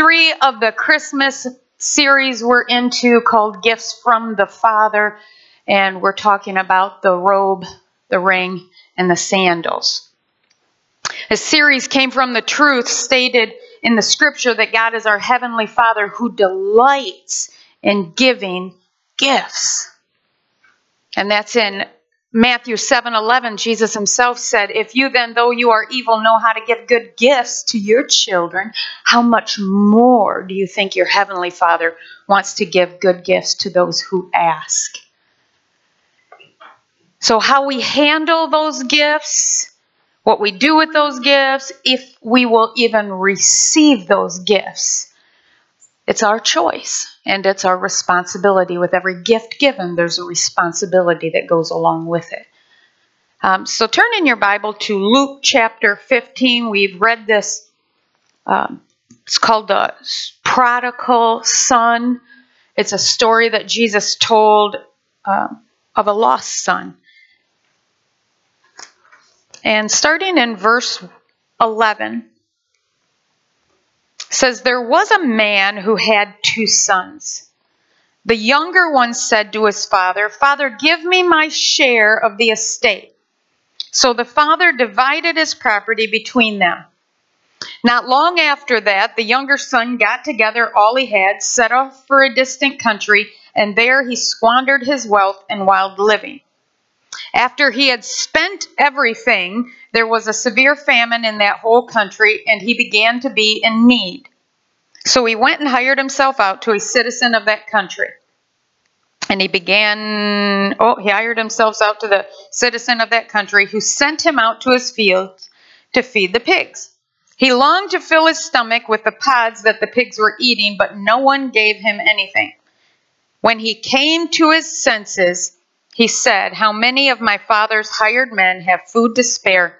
three of the Christmas series we're into called Gifts from the Father, and we're talking about the robe, the ring, and the sandals. This series came from the truth stated in the scripture that God is our heavenly Father who delights in giving gifts. And that's in Matthew 7 11. Jesus himself said, If you then, though you are evil, know how to give good gifts to your children, how much more do you think your heavenly Father wants to give good gifts to those who ask? So, how we handle those gifts, what we do with those gifts, if we will even receive those gifts, it's our choice and it's our responsibility. With every gift given, there's a responsibility that goes along with it. Um, so turn in your Bible to Luke chapter 15. We've read this. Um, it's called the prodigal son. It's a story that Jesus told uh, of a lost son. And starting in verse 11, says there was a man who had two sons. The younger one said to his father, Father, give me my share of the estate. So the father divided his property between them. Not long after that, the younger son got together all he had, set off for a distant country, and there he squandered his wealth in wild living. After he had spent everything, there was a severe famine in that whole country, and he began to be in need. So he went and hired himself out to a citizen of that country. And he began, oh, he hired himself out to the citizen of that country who sent him out to his fields to feed the pigs. He longed to fill his stomach with the pods that the pigs were eating, but no one gave him anything. When he came to his senses, he said, How many of my father's hired men have food to spare,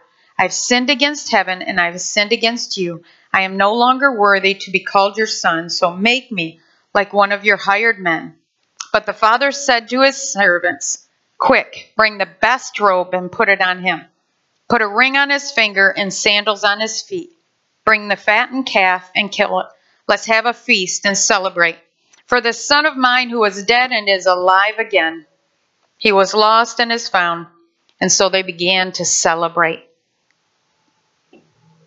I've sinned against heaven, and I've sinned against you. I am no longer worthy to be called your son, so make me like one of your hired men. But the father said to his servants, Quick, bring the best robe and put it on him. Put a ring on his finger and sandals on his feet. Bring the fattened calf and kill it. Let's have a feast and celebrate. For the son of mine who was dead and is alive again. He was lost and is found. And so they began to celebrate.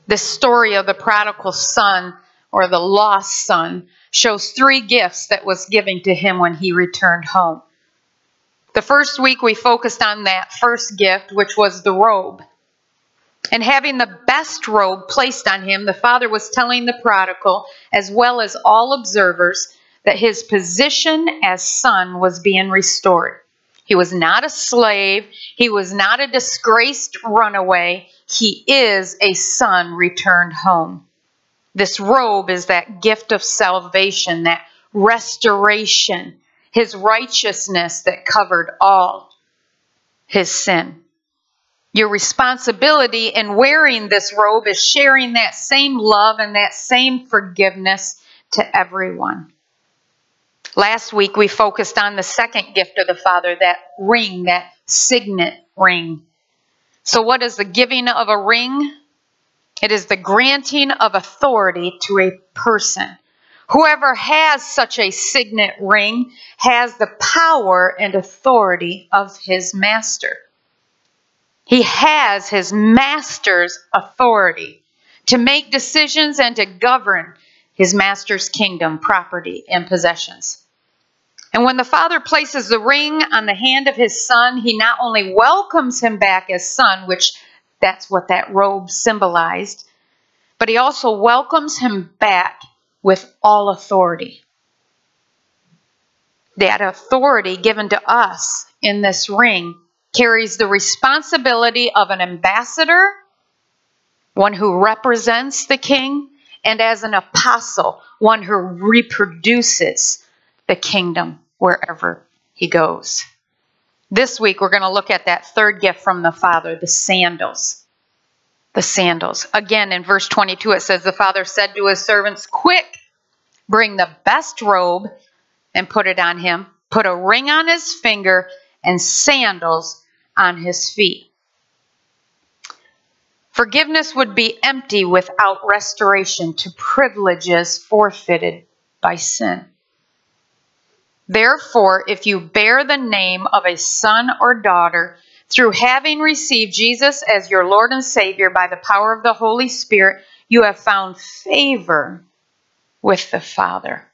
This story of the prodigal son or the lost son shows three gifts that was given to him when he returned home. The first week we focused on that first gift, which was the robe. And having the best robe placed on him, the father was telling the prodigal, as well as all observers, that his position as son was being restored. He was not a slave. He was not a disgraced runaway. He is a son returned home. This robe is that gift of salvation, that restoration, his righteousness that covered all his sin. Your responsibility in wearing this robe is sharing that same love and that same forgiveness to everyone. Last week we focused on the second gift of the Father, that ring, that signet ring. So, what is the giving of a ring? It is the granting of authority to a person. Whoever has such a signet ring has the power and authority of his master. He has his master's authority to make decisions and to govern his master's kingdom, property, and possessions. And when the father places the ring on the hand of his son, he not only welcomes him back as son, which that's what that robe symbolized, but he also welcomes him back with all authority. That authority given to us in this ring carries the responsibility of an ambassador, one who represents the king, and as an apostle, one who reproduces the kingdom wherever he goes. This week, we're going to look at that third gift from the Father the sandals. The sandals. Again, in verse 22, it says, The Father said to his servants, Quick, bring the best robe and put it on him, put a ring on his finger, and sandals on his feet. Forgiveness would be empty without restoration to privileges forfeited by sin. Therefore, if you bear the name of a son or daughter, through having received Jesus as your Lord and Savior by the power of the Holy Spirit, you have found favor with the Father.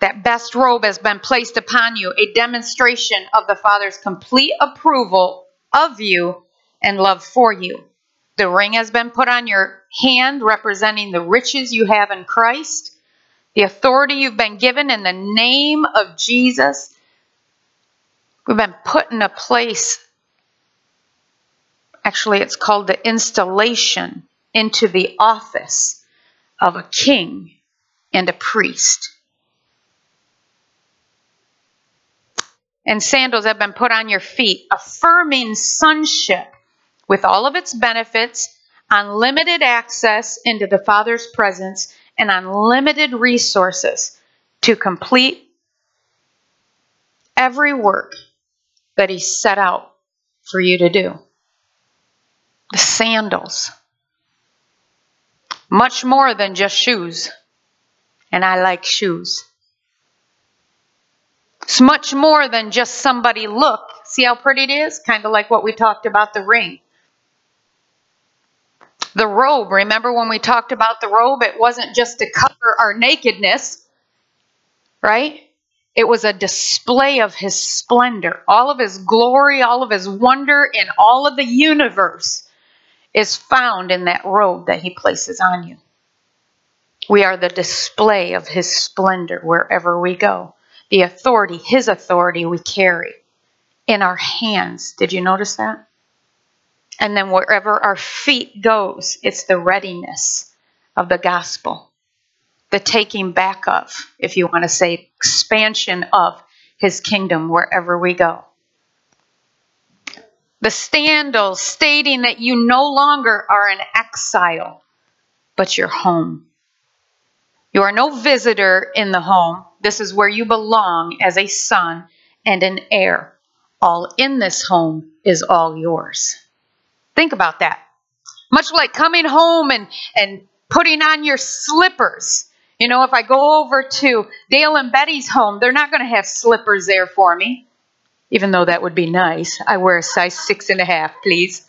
That best robe has been placed upon you, a demonstration of the Father's complete approval of you and love for you. The ring has been put on your hand, representing the riches you have in Christ, the authority you've been given in the name of Jesus. We've been put in a place, actually, it's called the installation into the office of a king and a priest. And sandals have been put on your feet, affirming sonship with all of its benefits, unlimited access into the Father's presence, and unlimited resources to complete every work that He set out for you to do. The sandals. Much more than just shoes. And I like shoes. It's much more than just somebody look. See how pretty it is? Kind of like what we talked about the ring. The robe, remember when we talked about the robe? It wasn't just to cover our nakedness, right? It was a display of his splendor, all of his glory, all of his wonder in all of the universe is found in that robe that he places on you. We are the display of his splendor wherever we go. The authority, his authority, we carry in our hands. Did you notice that? And then wherever our feet goes, it's the readiness of the gospel, the taking back of, if you want to say, expansion of his kingdom wherever we go. The sandals stating that you no longer are an exile, but you're home. You are no visitor in the home. This is where you belong as a son and an heir. All in this home is all yours. Think about that. Much like coming home and, and putting on your slippers. You know, if I go over to Dale and Betty's home, they're not going to have slippers there for me, even though that would be nice. I wear a size six and a half, please.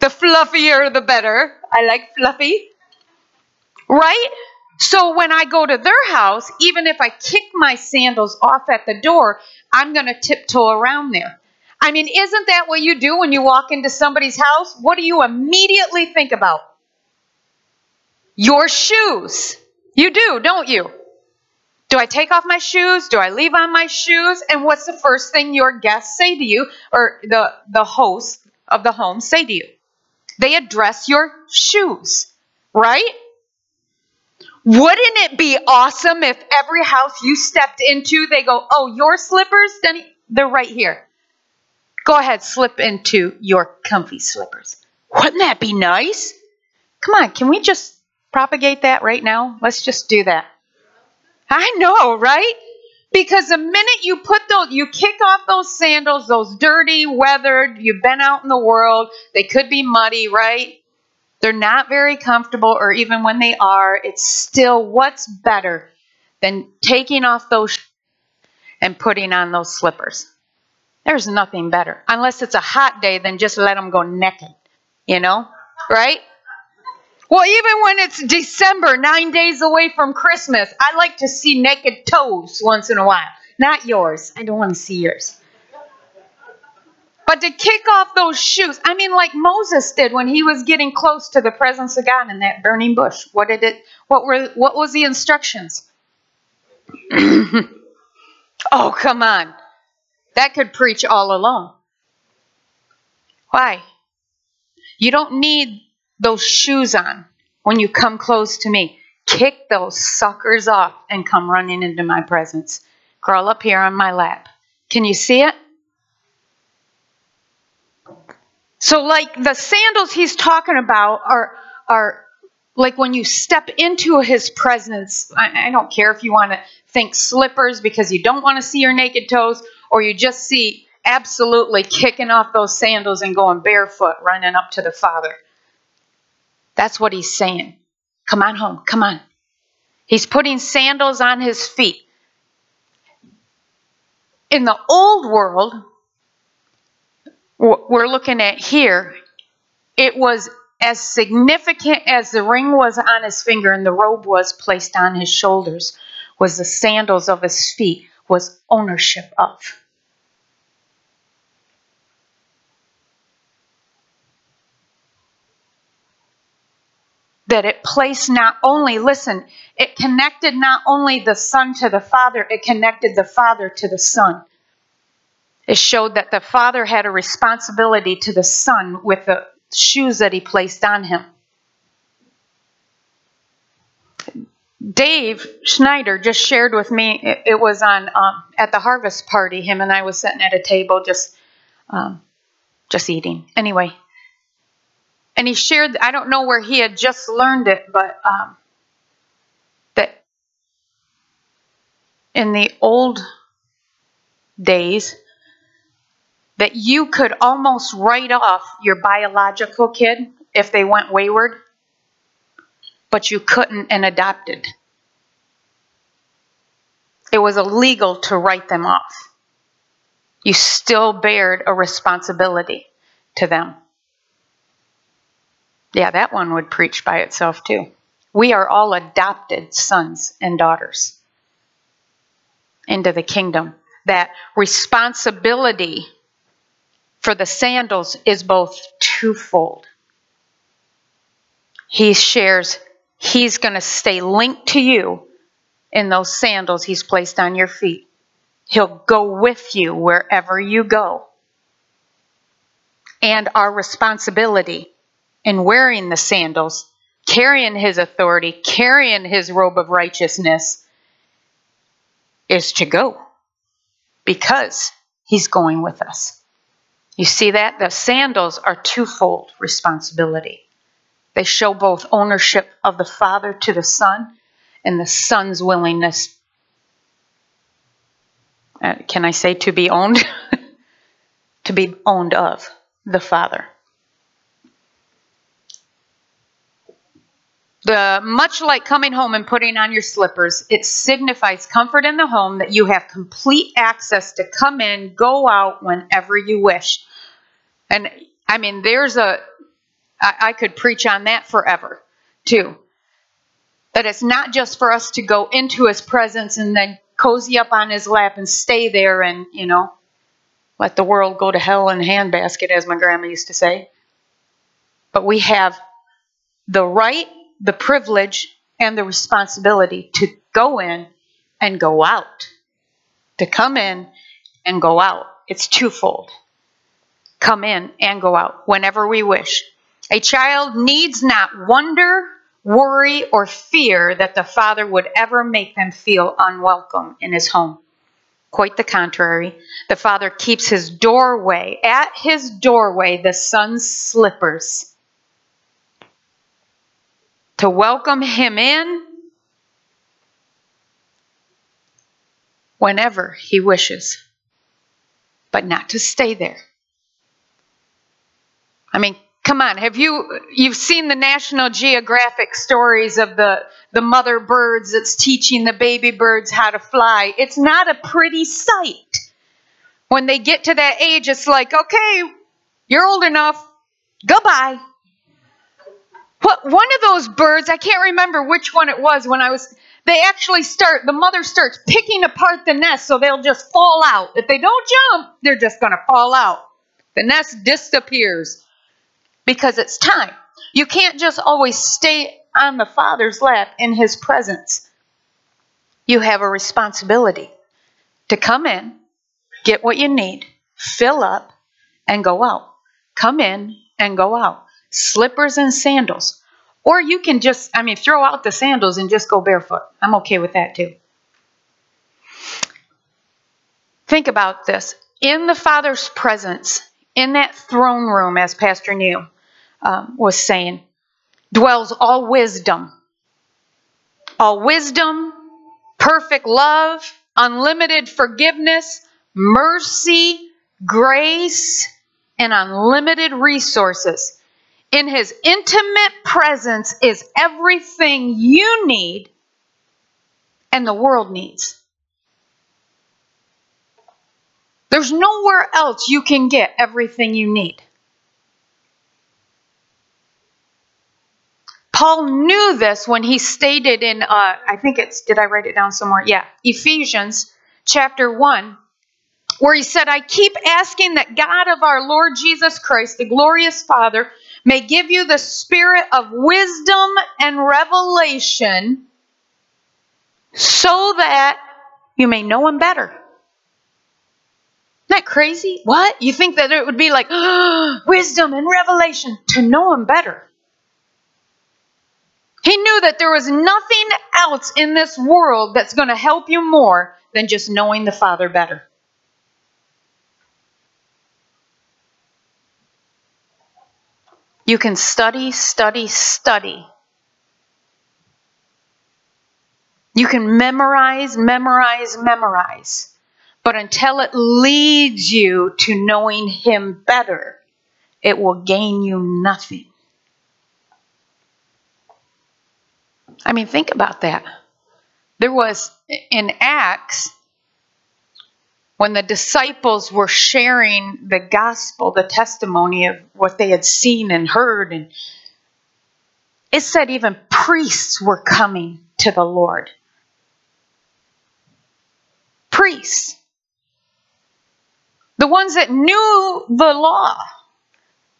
The fluffier, the better. I like fluffy. Right? So when I go to their house, even if I kick my sandals off at the door, I'm going to tiptoe around there. I mean, isn't that what you do when you walk into somebody's house? What do you immediately think about? Your shoes. You do, don't you? Do I take off my shoes? Do I leave on my shoes? And what's the first thing your guests say to you or the the host of the home say to you? They address your shoes, right? Wouldn't it be awesome if every house you stepped into they go, "Oh, your slippers, Denny, they're right here." Go ahead, slip into your comfy slippers. Wouldn't that be nice? Come on, can we just propagate that right now? Let's just do that. I know, right? Because the minute you put those, you kick off those sandals, those dirty, weathered, you've been out in the world, they could be muddy, right? They're not very comfortable, or even when they are, it's still what's better than taking off those and putting on those slippers. There's nothing better. Unless it's a hot day, then just let them go naked. You know? Right? Well, even when it's December, nine days away from Christmas, I like to see naked toes once in a while. Not yours. I don't want to see yours. But to kick off those shoes, I mean, like Moses did when he was getting close to the presence of God in that burning bush. What did it? What were? What was the instructions? oh, come on! That could preach all alone. Why? You don't need those shoes on. when you come close to me. Kick those suckers off and come running into my presence. Crawl up here on my lap. Can you see it? So, like the sandals he's talking about are are like when you step into his presence. I, I don't care if you want to think slippers because you don't want to see your naked toes, or you just see absolutely kicking off those sandals and going barefoot, running up to the Father. That's what he's saying. Come on home. Come on. He's putting sandals on his feet. In the old world, what we're looking at here, it was as significant as the ring was on his finger and the robe was placed on his shoulders, was the sandals of his feet, was ownership of. that it placed not only, listen, it connected not only the Son to the Father, it connected the Father to the Son. It showed that the Father had a responsibility to the Son with the shoes that he placed on him. Dave Schneider just shared with me, it, was on um, at the harvest party, him and I was sitting at a table just um, just eating. Anyway, and he shared i don't know where he had just learned it but um, that in the old days that you could almost write off your biological kid if they went wayward but you couldn't and adopted it was illegal to write them off you still bared a responsibility to them yeah, that one would preach by itself too. We are all adopted sons and daughters into the kingdom. That responsibility for the sandals is both twofold. He shares, he's going to stay linked to you in those sandals he's placed on your feet. He'll go with you wherever you go. And our responsibility in wearing the sandals, carrying his authority, carrying his robe of righteousness, is to go because he's going with us. You see that? The sandals are twofold responsibility. They show both ownership of the Father to the Son and the Son's willingness. Uh, can I say to be owned? to be owned of the Father. The much like coming home and putting on your slippers, it signifies comfort in the home that you have complete access to come in, go out whenever you wish. And I mean, there's a, I, I could preach on that forever too. That it's not just for us to go into his presence and then cozy up on his lap and stay there and, you know, let the world go to hell in a handbasket, as my grandma used to say. But we have the right the privilege and the responsibility to go in and go out. To come in and go out. It's twofold. Come in and go out whenever we wish. A child needs not wonder, worry, or fear that the father would ever make them feel unwelcome in his home. Quite the contrary. The father keeps his doorway, at his doorway, the son's slippers to welcome him in whenever he wishes, but not to stay there. I mean, come on, have you you've seen the National Geographic stories of the the mother birds that's teaching the baby birds how to fly? It's not a pretty sight. When they get to that age, it's like, okay, you're old enough. Goodbye. What one of those birds, I can't remember which one it was when I was they actually start the mother starts picking apart the nest so they'll just fall out. If they don't jump, they're just going to fall out. The nest disappears because it's time. You can't just always stay on the father's lap in his presence. You have a responsibility to come in, get what you need, fill up, and go out. Come in and go out slippers and sandals, Or you can just, I mean, throw out the sandals and just go barefoot. I'm okay with that too. Think about this. In the Father's presence, in that throne room, as Pastor Neil um, was saying, dwells all wisdom. All wisdom, perfect love, unlimited forgiveness, mercy, grace, and unlimited resources. In his intimate presence is everything you need and the world needs. There's nowhere else you can get everything you need. Paul knew this when he stated in, uh, I think it's, did I write it down somewhere? Yeah, Ephesians chapter 1, where he said, I keep asking that God of our Lord Jesus Christ, the glorious Father, may give you the spirit of wisdom and revelation so that you may know him better. Isn't that crazy? What? You think that it would be like wisdom and revelation to know him better? He knew that there was nothing else in this world that's going to help you more than just knowing the Father better. You can study, study, study. You can memorize, memorize, memorize. But until it leads you to knowing Him better, it will gain you nothing. I mean, think about that. There was in Acts, when the disciples were sharing the gospel, the testimony of what they had seen and heard, and it said even priests were coming to the Lord. Priests. The ones that knew the law.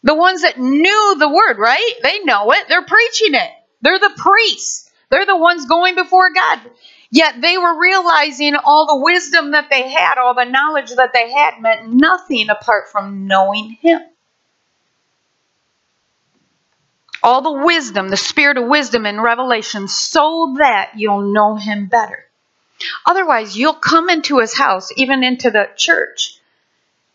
The ones that knew the word, right? They know it. They're preaching it. They're the priests. They're the ones going before God. Yet they were realizing all the wisdom that they had, all the knowledge that they had meant nothing apart from knowing Him. All the wisdom, the spirit of wisdom and revelation, so that you'll know Him better. Otherwise, you'll come into His house, even into the church,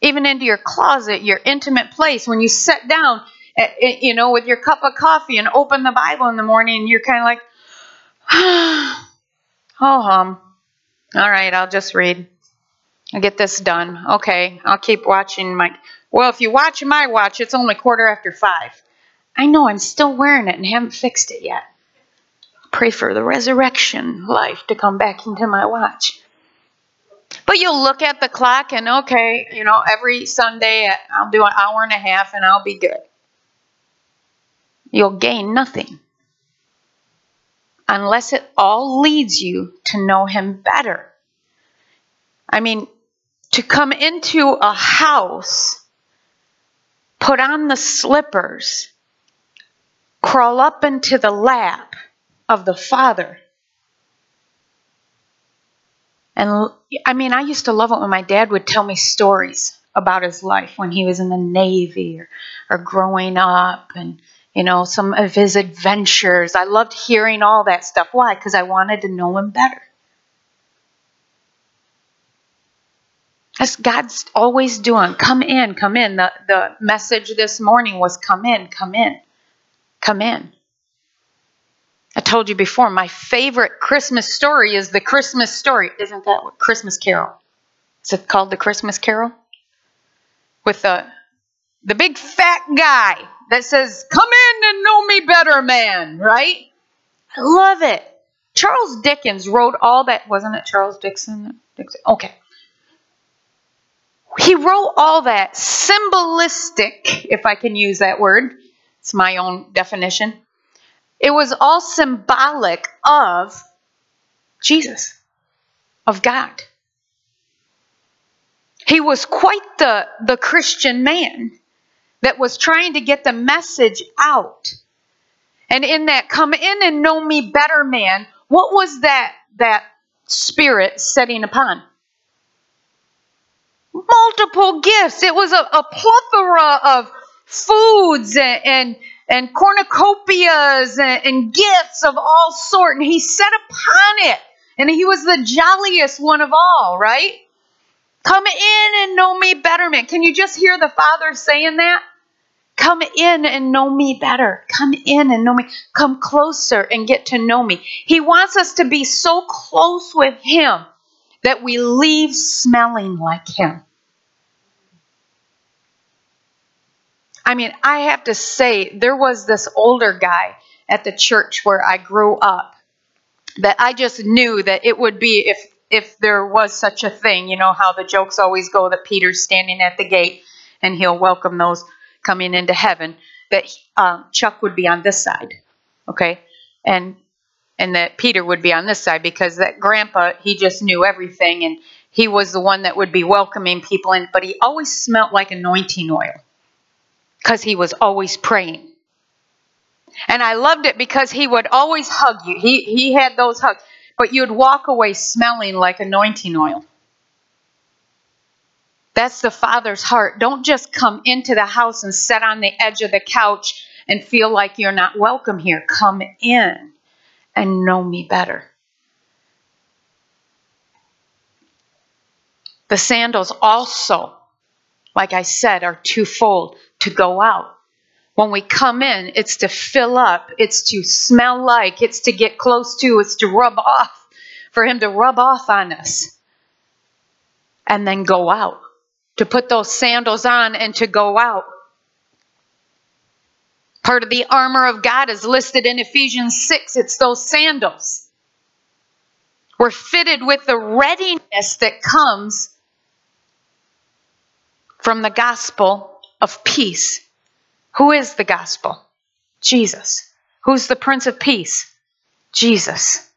even into your closet, your intimate place, when you sit down, eh, eh, you know, with your cup of coffee and open the Bible in the morning, you're kind of like, oh, hum. All right, I'll just read. I'll get this done. Okay, I'll keep watching my. Well, if you watch my watch, it's only quarter after five. I know I'm still wearing it and haven't fixed it yet. Pray for the resurrection life to come back into my watch. But you'll look at the clock and okay, you know, every Sunday I'll do an hour and a half and I'll be good. You'll gain nothing unless it all leads you to know Him better. I mean, to come into a house, put on the slippers, crawl up into the lap of the Father. And I mean, I used to love it when my dad would tell me stories about his life when he was in the Navy or, or growing up and you know, some of his adventures. I loved hearing all that stuff. Why? Because I wanted to know him better. That's God's always doing. Come in, come in. The, the message this morning was come in, come in, come in. I told you before, my favorite Christmas story is the Christmas story. Isn't that what Christmas Carol? Is it called the Christmas Carol? With the the big fat guy that says, Come in and know me better, man, right? I love it. Charles Dickens wrote all that, wasn't it Charles Dixon? Dixon? Okay. He wrote all that symbolistic, if I can use that word. It's my own definition. It was all symbolic of Jesus, of God. He was quite the, the Christian man that was trying to get the message out. And in that come in and know me better man, what was that that spirit setting upon? Multiple gifts. It was a, a plethora of foods and, and and cornucopias and, and gifts of all sort, and he set upon it, and he was the jolliest one of all, right? Come in and know me better, man. Can you just hear the Father saying that? Come in and know me better. Come in and know me. Come closer and get to know me. He wants us to be so close with Him that we leave smelling like Him. I mean, I have to say, there was this older guy at the church where I grew up that I just knew that it would be if if there was such a thing, you know how the jokes always go that Peter's standing at the gate and he'll welcome those coming into heaven, that um, Chuck would be on this side, okay, and and that Peter would be on this side because that grandpa he just knew everything and he was the one that would be welcoming people in, but he always smelt like anointing oil because he was always praying. And I loved it because he would always hug you. He he had those hugs, but you'd walk away smelling like anointing oil. That's the Father's heart. Don't just come into the house and sit on the edge of the couch and feel like you're not welcome here. Come in and know me better. The sandals also, like I said, are twofold to go out. When we come in, it's to fill up, it's to smell like, it's to get close to, it's to rub off, for Him to rub off on us. And then go out to put those sandals on and to go out. Part of the armor of God is listed in Ephesians 6. It's those sandals. We're fitted with the readiness that comes from the gospel of peace. Who is the gospel? Jesus. Who's the Prince of Peace? Jesus.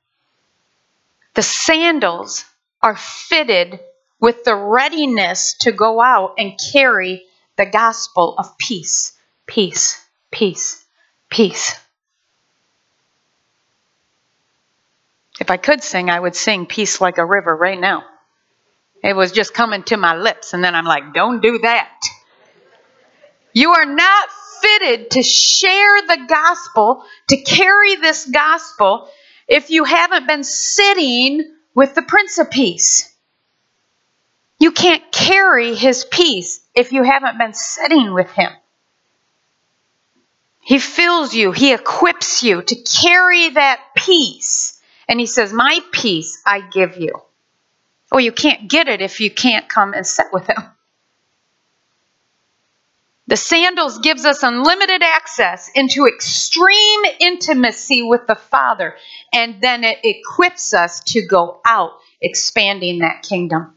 The sandals are fitted with the readiness to go out and carry the gospel of peace, peace, peace, peace. If I could sing, I would sing Peace Like a River right now. It was just coming to my lips, and then I'm like, don't do that. You are not fitted to share the gospel, to carry this gospel, if you haven't been sitting with the Prince of Peace. You can't carry his peace if you haven't been sitting with him. He fills you, he equips you to carry that peace. And he says, My peace I give you. Oh, you can't get it if you can't come and sit with him. The sandals gives us unlimited access into extreme intimacy with the Father, and then it equips us to go out expanding that kingdom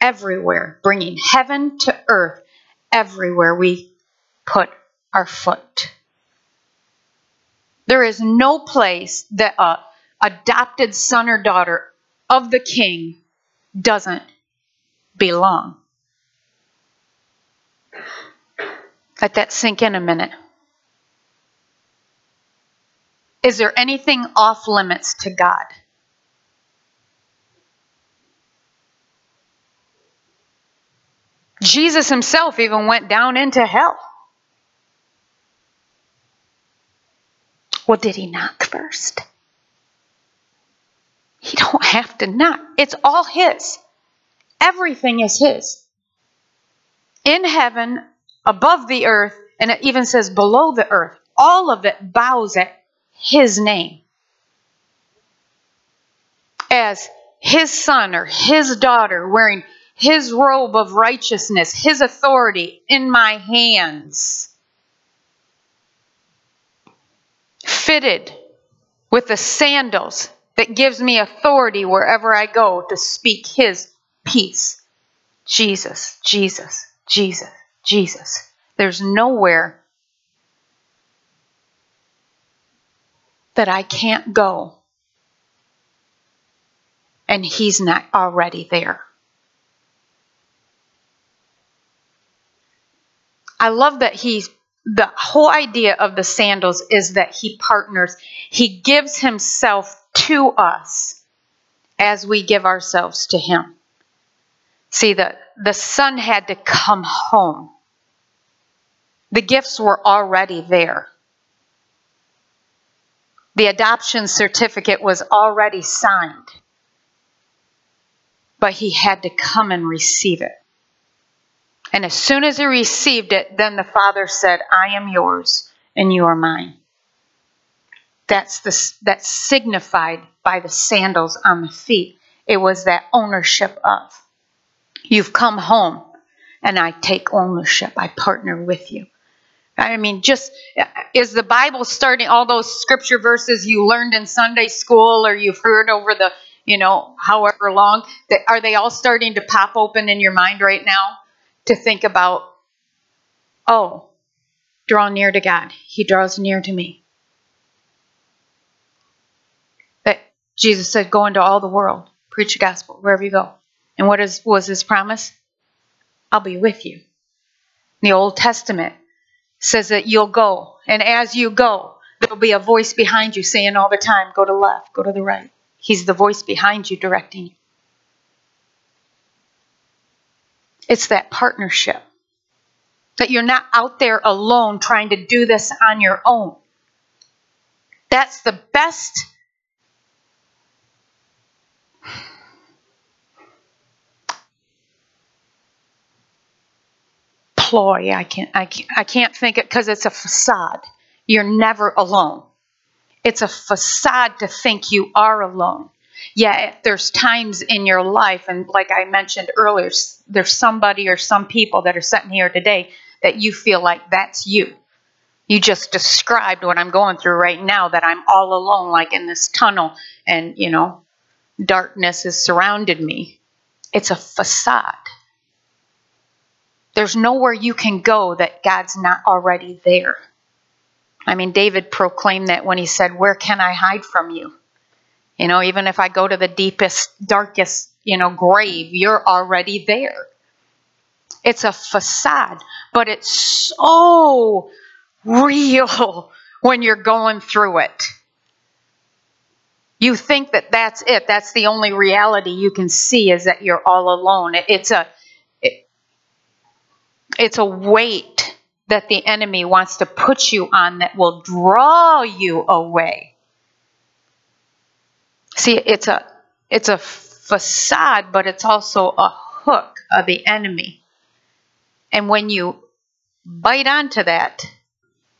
everywhere, bringing heaven to earth everywhere we put our foot. There is no place that a adopted son or daughter of the king doesn't belong. Let that sink in a minute. Is there anything off limits to God? Jesus himself even went down into hell. Well, did he knock first? He don't have to knock. It's all his. Everything is his. In heaven, above the earth, and it even says below the earth, all of it bows at his name. As his son or his daughter wearing his robe of righteousness, his authority in my hands. Fitted with the sandals that gives me authority wherever I go to speak his peace. Jesus, Jesus, Jesus, Jesus. There's nowhere that I can't go and he's not already there. I love that he's the whole idea of the sandals is that he partners, he gives himself to us as we give ourselves to him. See, the, the son had to come home. The gifts were already there. The adoption certificate was already signed, but he had to come and receive it. And as soon as he received it, then the father said, I am yours and you are mine. That's, the, that's signified by the sandals on the feet. It was that ownership of. You've come home and I take ownership. I partner with you. I mean, just is the Bible starting all those scripture verses you learned in Sunday school or you've heard over the, you know, however long, that are they all starting to pop open in your mind right now to think about, oh, draw near to God. He draws near to me. That Jesus said, go into all the world, preach the gospel wherever you go. And what is was his promise? I'll be with you. The Old Testament says that you'll go, and as you go, there'll be a voice behind you saying all the time, go to left, go to the right. He's the voice behind you directing you. It's that partnership. That you're not out there alone trying to do this on your own. That's the best ploy. I can't, I can't, I can't think it because it's a facade. You're never alone. It's a facade to think you are alone. Yeah, there's times in your life, and like I mentioned earlier, there's somebody or some people that are sitting here today that you feel like that's you. You just described what I'm going through right now, that I'm all alone, like in this tunnel, and you know, darkness has surrounded me. It's a facade. There's nowhere you can go that God's not already there. I mean, David proclaimed that when he said, Where can I hide from you? You know, even if I go to the deepest, darkest, you know, grave, you're already there. It's a facade, but it's so real when you're going through it. You think that that's it. That's the only reality you can see is that you're all alone. It's a it's a weight that the enemy wants to put you on that will draw you away. See, it's a it's a facade, but it's also a hook of the enemy. And when you bite onto that,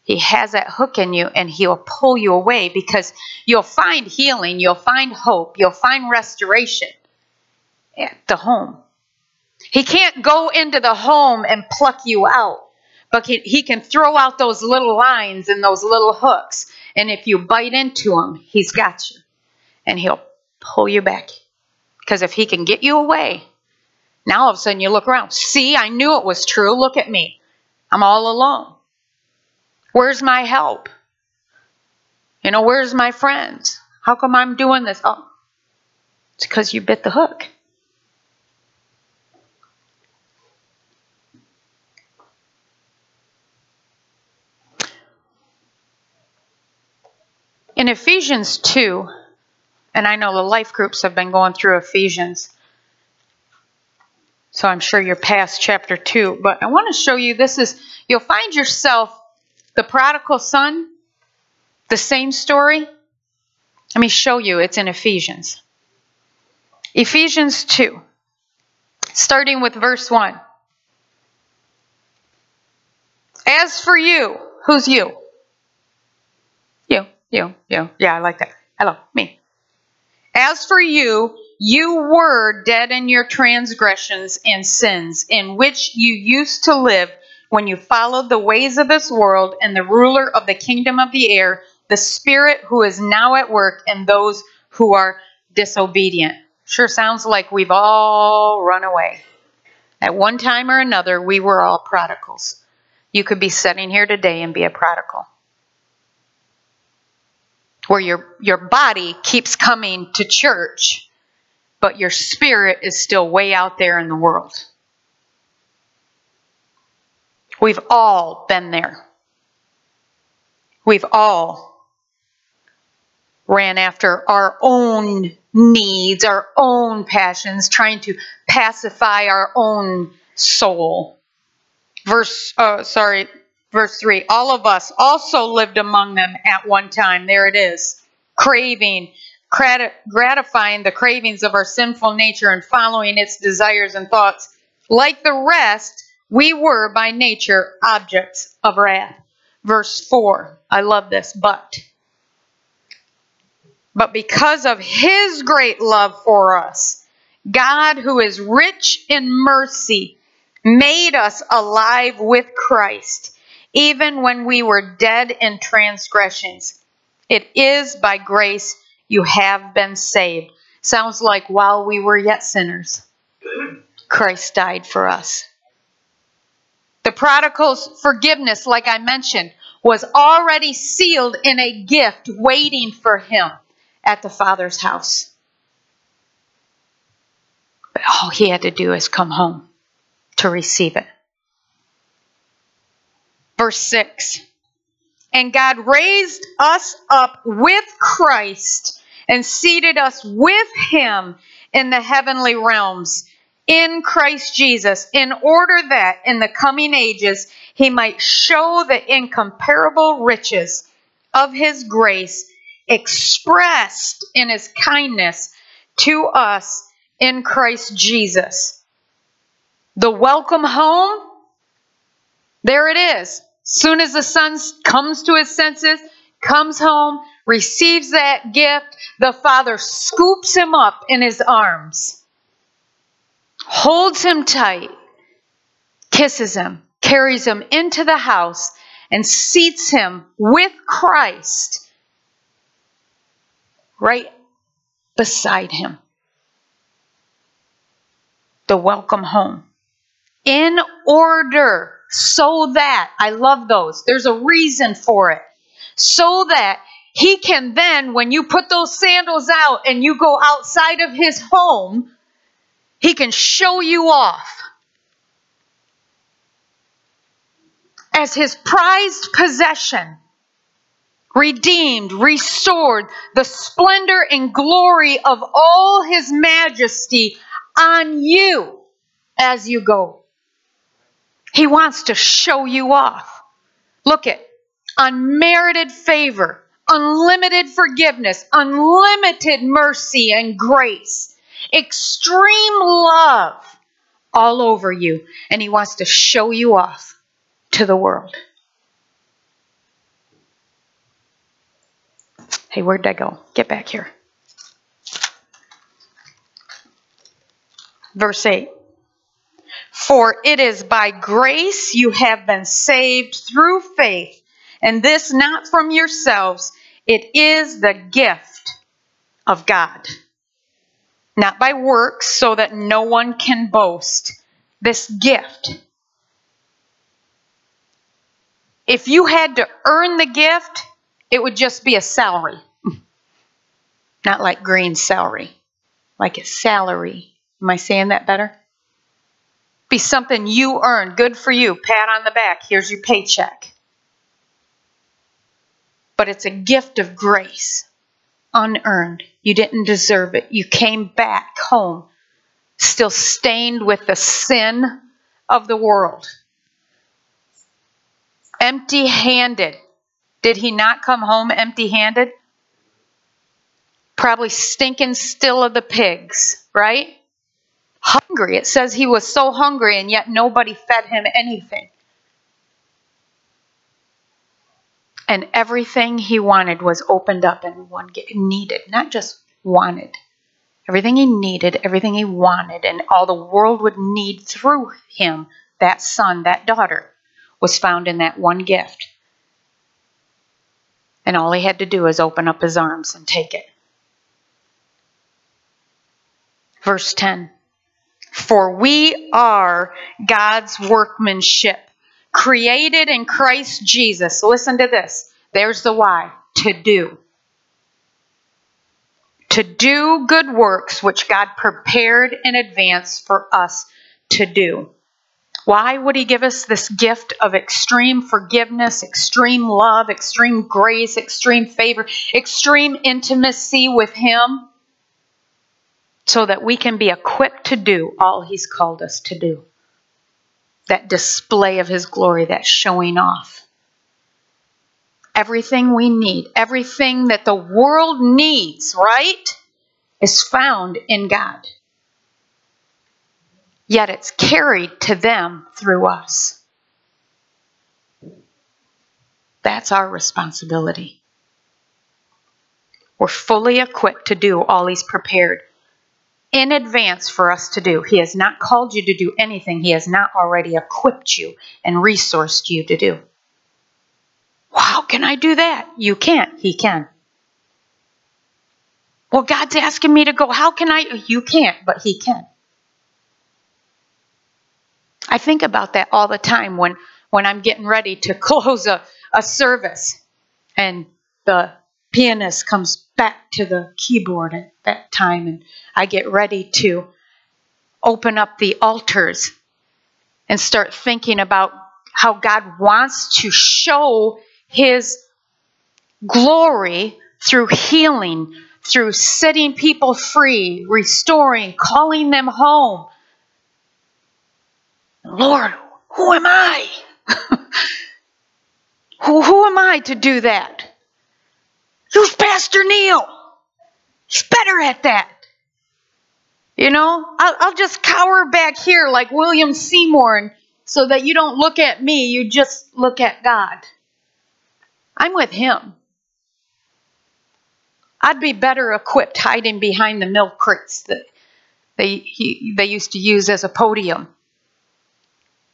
he has that hook in you and he'll pull you away because you'll find healing, you'll find hope, you'll find restoration at the home. He can't go into the home and pluck you out, but he can throw out those little lines and those little hooks. And if you bite into him, he's got you. And he'll pull you back. Because if he can get you away, now all of a sudden you look around. See, I knew it was true. Look at me. I'm all alone. Where's my help? You know, where's my friends? How come I'm doing this? Oh, it's because you bit the hook. In Ephesians 2, and I know the life groups have been going through Ephesians, so I'm sure you're past chapter 2, but I want to show you this is, you'll find yourself the prodigal son, the same story. Let me show you, it's in Ephesians. Ephesians 2, starting with verse 1. As for you, who's you? You, you. you. Yeah, I like that. Hello, me. As for you, you were dead in your transgressions and sins, in which you used to live when you followed the ways of this world and the ruler of the kingdom of the air, the spirit who is now at work in those who are disobedient. Sure sounds like we've all run away. At one time or another, we were all prodigals. You could be sitting here today and be a prodigal where your, your body keeps coming to church, but your spirit is still way out there in the world. We've all been there. We've all ran after our own needs, our own passions, trying to pacify our own soul. Verse, uh, sorry, Verse 3 All of us also lived among them at one time. There it is. craving, gratifying the cravings of our sinful nature and following its desires and thoughts. Like the rest, we were by nature objects of wrath. Verse 4. I love this. But. But because of his great love for us, God, who is rich in mercy, made us alive with Christ, even when we were dead in transgressions. It is by grace you have been saved. Sounds like while we were yet sinners, Christ died for us. The prodigal's forgiveness, like I mentioned, was already sealed in a gift waiting for him at the Father's house. But all he had to do is come home to receive it. Verse 6 And God raised us up with Christ and seated us with him in the heavenly realms in Christ Jesus, in order that in the coming ages he might show the incomparable riches of his grace expressed in his kindness to us in Christ Jesus. The welcome home, there it is. Soon as the son comes to his senses, comes home, receives that gift, the father scoops him up in his arms, holds him tight, kisses him, carries him into the house, and seats him with Christ right beside him. The welcome home. In order, so that, I love those. There's a reason for it. So that he can then, when you put those sandals out and you go outside of his home, he can show you off as his prized possession redeemed, restored, the splendor and glory of all his majesty on you as you go. He wants to show you off. Look at unmerited favor, unlimited forgiveness, unlimited mercy and grace, extreme love all over you. And he wants to show you off to the world. Hey, where'd I go? Get back here. Verse 8 For it is by grace you have been saved through faith, and this not from yourselves, it is the gift of God. Not by works, so that no one can boast. This gift. If you had to earn the gift, it would just be a salary. Not like green celery, like a salary. Am I saying that better? Be something you earn. Good for you. Pat on the back. Here's your paycheck. But it's a gift of grace, unearned. You didn't deserve it. You came back home, still stained with the sin of the world. Empty handed. Did he not come home empty handed? Probably stinking still of the pigs, right? Hungry. It says he was so hungry and yet nobody fed him anything. And everything he wanted was opened up and one needed, not just wanted. Everything he needed, everything he wanted, and all the world would need through him, that son, that daughter, was found in that one gift. And all he had to do was open up his arms and take it. Verse 10 For we are God's workmanship, created in Christ Jesus. Listen to this. There's the why to do. To do good works which God prepared in advance for us to do. Why would He give us this gift of extreme forgiveness, extreme love, extreme grace, extreme favor, extreme intimacy with Him? So that we can be equipped to do all He's called us to do. That display of His glory, that showing off. Everything we need, everything that the world needs, right, is found in God. Yet it's carried to them through us. That's our responsibility. We're fully equipped to do all He's prepared in advance for us to do. He has not called you to do anything He has not already equipped you and resourced you to do. How can I do that? You can't. He can. Well, God's asking me to go. How can I? You can't, but He can. I think about that all the time when, when I'm getting ready to close a, a service and the pianist comes back to the keyboard at that time and I get ready to open up the altars and start thinking about how God wants to show his glory through healing, through setting people free, restoring, calling them home. Lord, who am I? who, who am I to do that? Who's Pastor Neil? He's better at that. You know, I'll, I'll just cower back here like William Seymour and, so that you don't look at me, you just look at God. I'm with him. I'd be better equipped hiding behind the milk crates that they he, they used to use as a podium.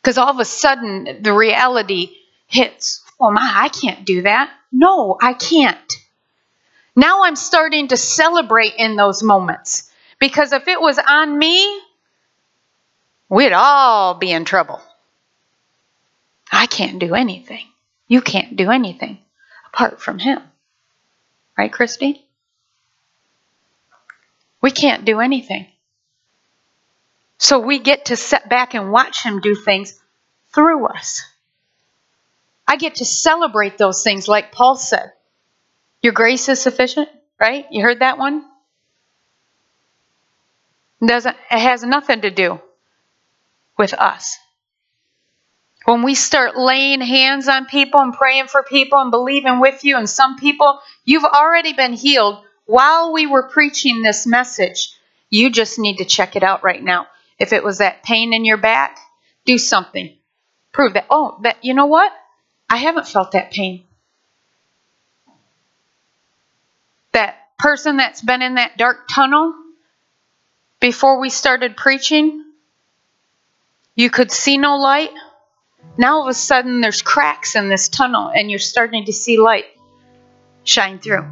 Because all of a sudden the reality hits. Oh my, I can't do that. No, I can't. Now I'm starting to celebrate in those moments. Because if it was on me, we'd all be in trouble. I can't do anything. You can't do anything apart from Him. Right, Christy? We can't do anything. So we get to sit back and watch Him do things through us. I get to celebrate those things, like Paul said. Your grace is sufficient, right? You heard that one? It doesn't it has nothing to do with us. When we start laying hands on people and praying for people and believing with you, and some people, you've already been healed while we were preaching this message. You just need to check it out right now. If it was that pain in your back, do something. Prove that, oh, that, you know what? I haven't felt that pain. That person that's been in that dark tunnel before we started preaching, you could see no light. Now all of a sudden there's cracks in this tunnel and you're starting to see light shine through.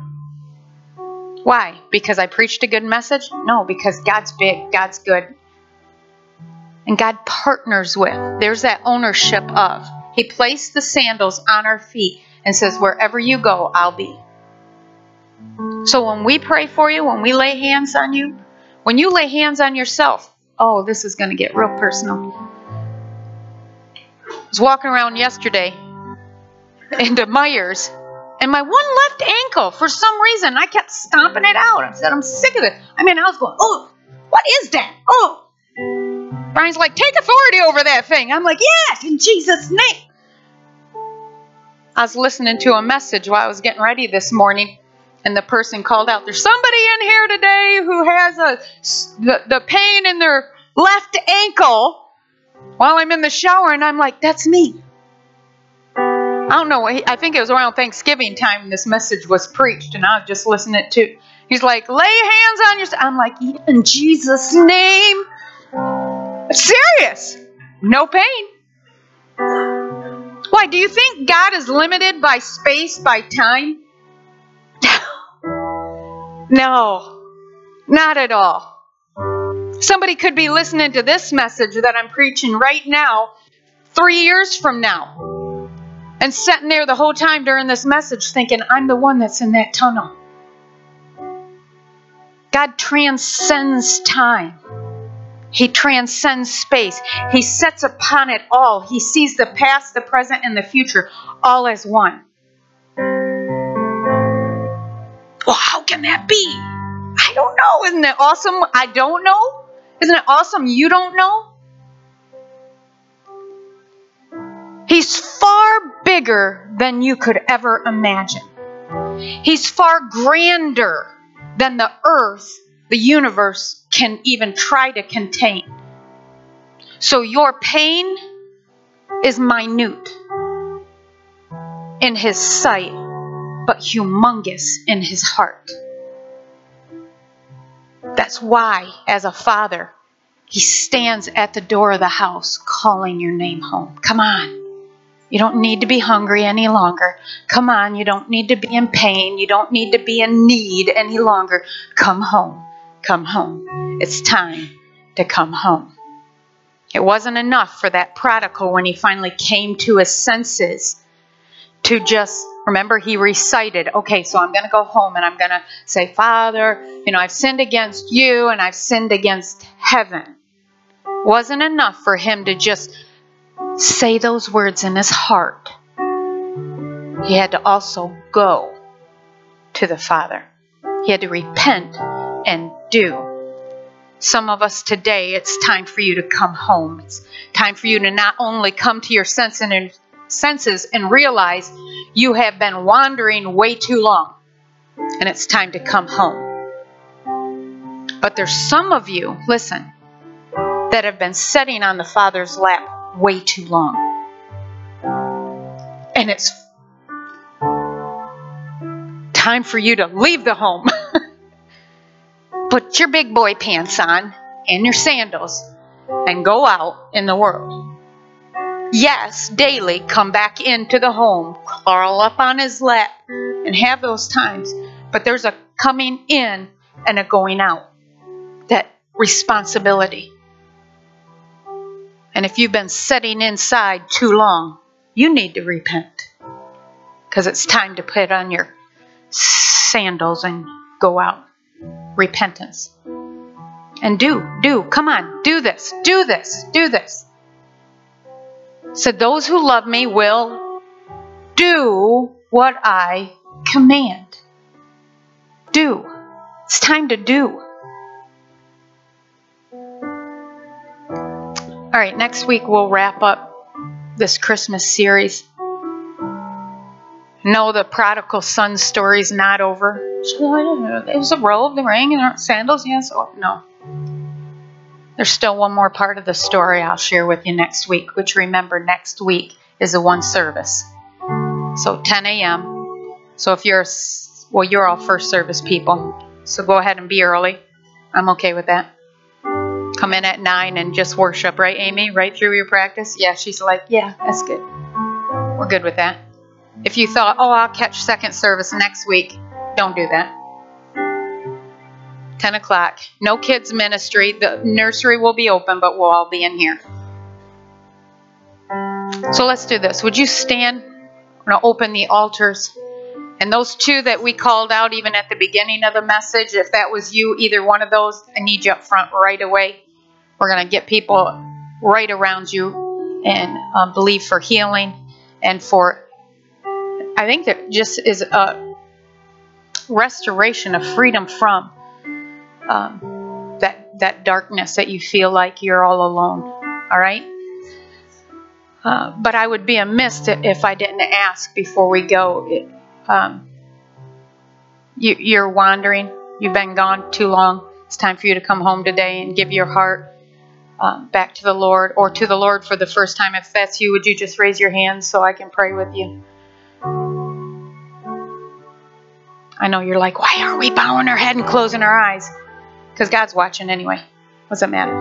Why? Because I preached a good message? No, because God's big, God's good. And God partners with. There's that ownership of. He placed the sandals on our feet and says, Wherever you go, I'll be. So when we pray for you, when we lay hands on you, when you lay hands on yourself, oh, this is going to get real personal I was walking around yesterday into Meijers, and my one left ankle, for some reason, I kept stomping it out. I said, I'm sick of it. I mean, I was going, oh, what is that? Oh. Brian's like, take authority over that thing. I'm like, yes, in Jesus' name. I was listening to a message while I was getting ready this morning, and the person called out, There's somebody in here today who has a the, the pain in their left ankle while I'm in the shower, and I'm like, that's me. I don't know. I think it was around Thanksgiving time this message was preached, and I was just listening to. He's like, lay hands on yourself. I'm like, in Jesus' name. Serious. No pain. Why? Do you think God is limited by space, by time? No, not at all. Somebody could be listening to this message that I'm preaching right now, three years from now, and sitting there the whole time during this message thinking, I'm the one that's in that tunnel. God transcends time. He transcends space. He sets upon it all. He sees the past, the present, and the future all as one. That be? I don't know. Isn't it awesome? I don't know. Isn't it awesome you don't know? He's far bigger than you could ever imagine. He's far grander than the earth, the universe, can even try to contain. So your pain is minute in his sight, but humongous in his heart. That's why, as a father, he stands at the door of the house calling your name home. Come on. You don't need to be hungry any longer. Come on, you don't need to be in pain. You don't need to be in need any longer. Come home. Come home. It's time to come home. It wasn't enough for that prodigal when he finally came to his senses to just remember he recited, okay, so I'm going to go home and I'm going to say, Father, you know, I've sinned against you and I've sinned against heaven. Wasn't enough for him to just say those words in his heart. He had to also go to the Father. He had to repent and do. Some of us today, it's time for you to come home. It's time for you to not only come to your senses and senses and realize you have been wandering way too long and it's time to come home. But there's some of you, listen, that have been sitting on the Father's lap way too long. And it's time for you to leave the home. Put your big boy pants on and your sandals and go out in the world. Yes, daily come back into the home, curl up on his lap, and have those times. But there's a coming in and a going out. That responsibility. And if you've been sitting inside too long, you need to repent. Because it's time to put on your sandals and go out. Repentance. And do, do, come on, do this, do this, do this said, Those who love me will do what I command. Do. It's time to do. All right, next week we'll wrap up this Christmas series. No, the prodigal son story's not over. It was a robe, the ring, and sandals. Yes. Oh, no. There's still one more part of the story I'll share with you next week, which remember, next week is a one service. So 10 a.m. So if you're, well, you're all first service people. So go ahead and be early. I'm okay with that. Come in at 9 and just worship, right, Amy? Right through your practice? Yeah, she's like, yeah, that's good. We're good with that. If you thought, oh, I'll catch second service next week, don't do that. 10 o'clock. No kids' ministry. The nursery will be open, but we'll all be in here. So let's do this. Would you stand? I'm going to open the altars. And those two that we called out even at the beginning of the message, if that was you, either one of those, I need you up front right away. We're going to get people right around you and um, believe for healing and for, I think that just is a restoration of freedom from um, that that darkness that you feel like you're all alone. All right. Uh, but I would be amiss if I didn't ask before we go. It, um, you, you're wandering. You've been gone too long. It's time for you to come home today and give your heart um, back to the Lord or to the Lord for the first time. If that's you, would you just raise your hands so I can pray with you? I know you're like, why are we bowing our head and closing our eyes? Because God's watching anyway. What's it matter?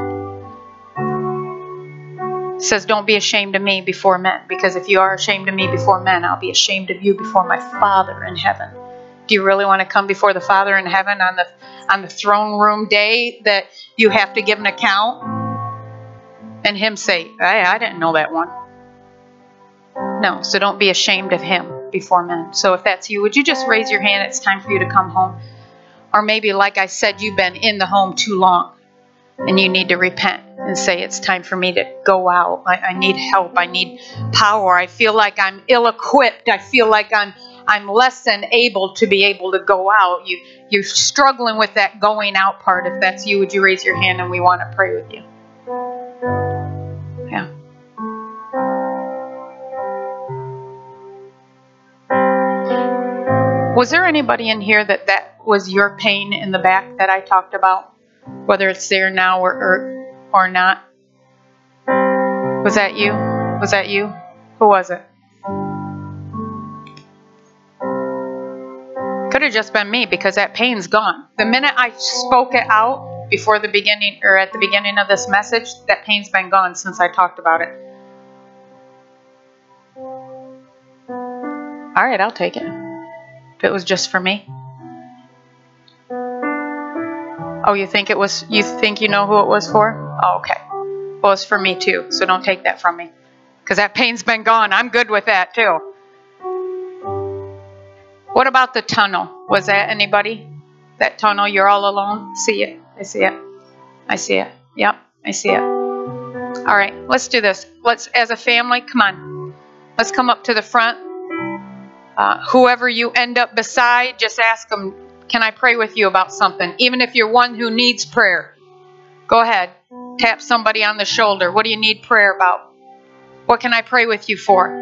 It says, Don't be ashamed of me before men, because if you are ashamed of me before men, I'll be ashamed of you before my Father in heaven. Do you really want to come before the Father in heaven on the on the throne room day that you have to give an account? And him say, I didn't know that one. No, so don't be ashamed of him before men. So if that's you, would you just raise your hand? It's time for you to come home. Or maybe, like I said, you've been in the home too long and you need to repent and say, It's time for me to go out. I, I need help. I need power. I feel like I'm ill equipped. I feel like I'm. I'm less than able to be able to go out. You you're struggling with that going out part. If that's you, would you raise your hand and we want to pray with you? Was there anybody in here that that was your pain in the back that I talked about? Whether it's there now or or, or not? Was that you? Was that you? Who was it? Could have just been me because that pain's gone. The minute I spoke it out before the beginning or at the beginning of this message, that pain's been gone since I talked about it. All right, I'll take it. It was just for me. Oh, you think it was you think you know who it was for? Oh, okay. Well, it's for me too, so don't take that from me. Cuz that pain's been gone. I'm good with that too. What about the tunnel? Was that anybody? That tunnel, you're all alone? See it? I see it. I see it. Yep, I see it. All right, let's do this. Let's, as a family, come on. Let's come up to the front. Uh, whoever you end up beside, just ask them, Can I pray with you about something? Even if you're one who needs prayer, go ahead. Tap somebody on the shoulder. What do you need prayer about? What can I pray with you for?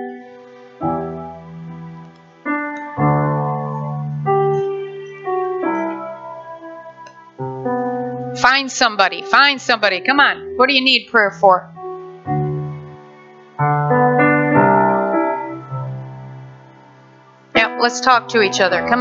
Find somebody. Find somebody. Come on. What do you need prayer for? Let's talk to each other. Come on.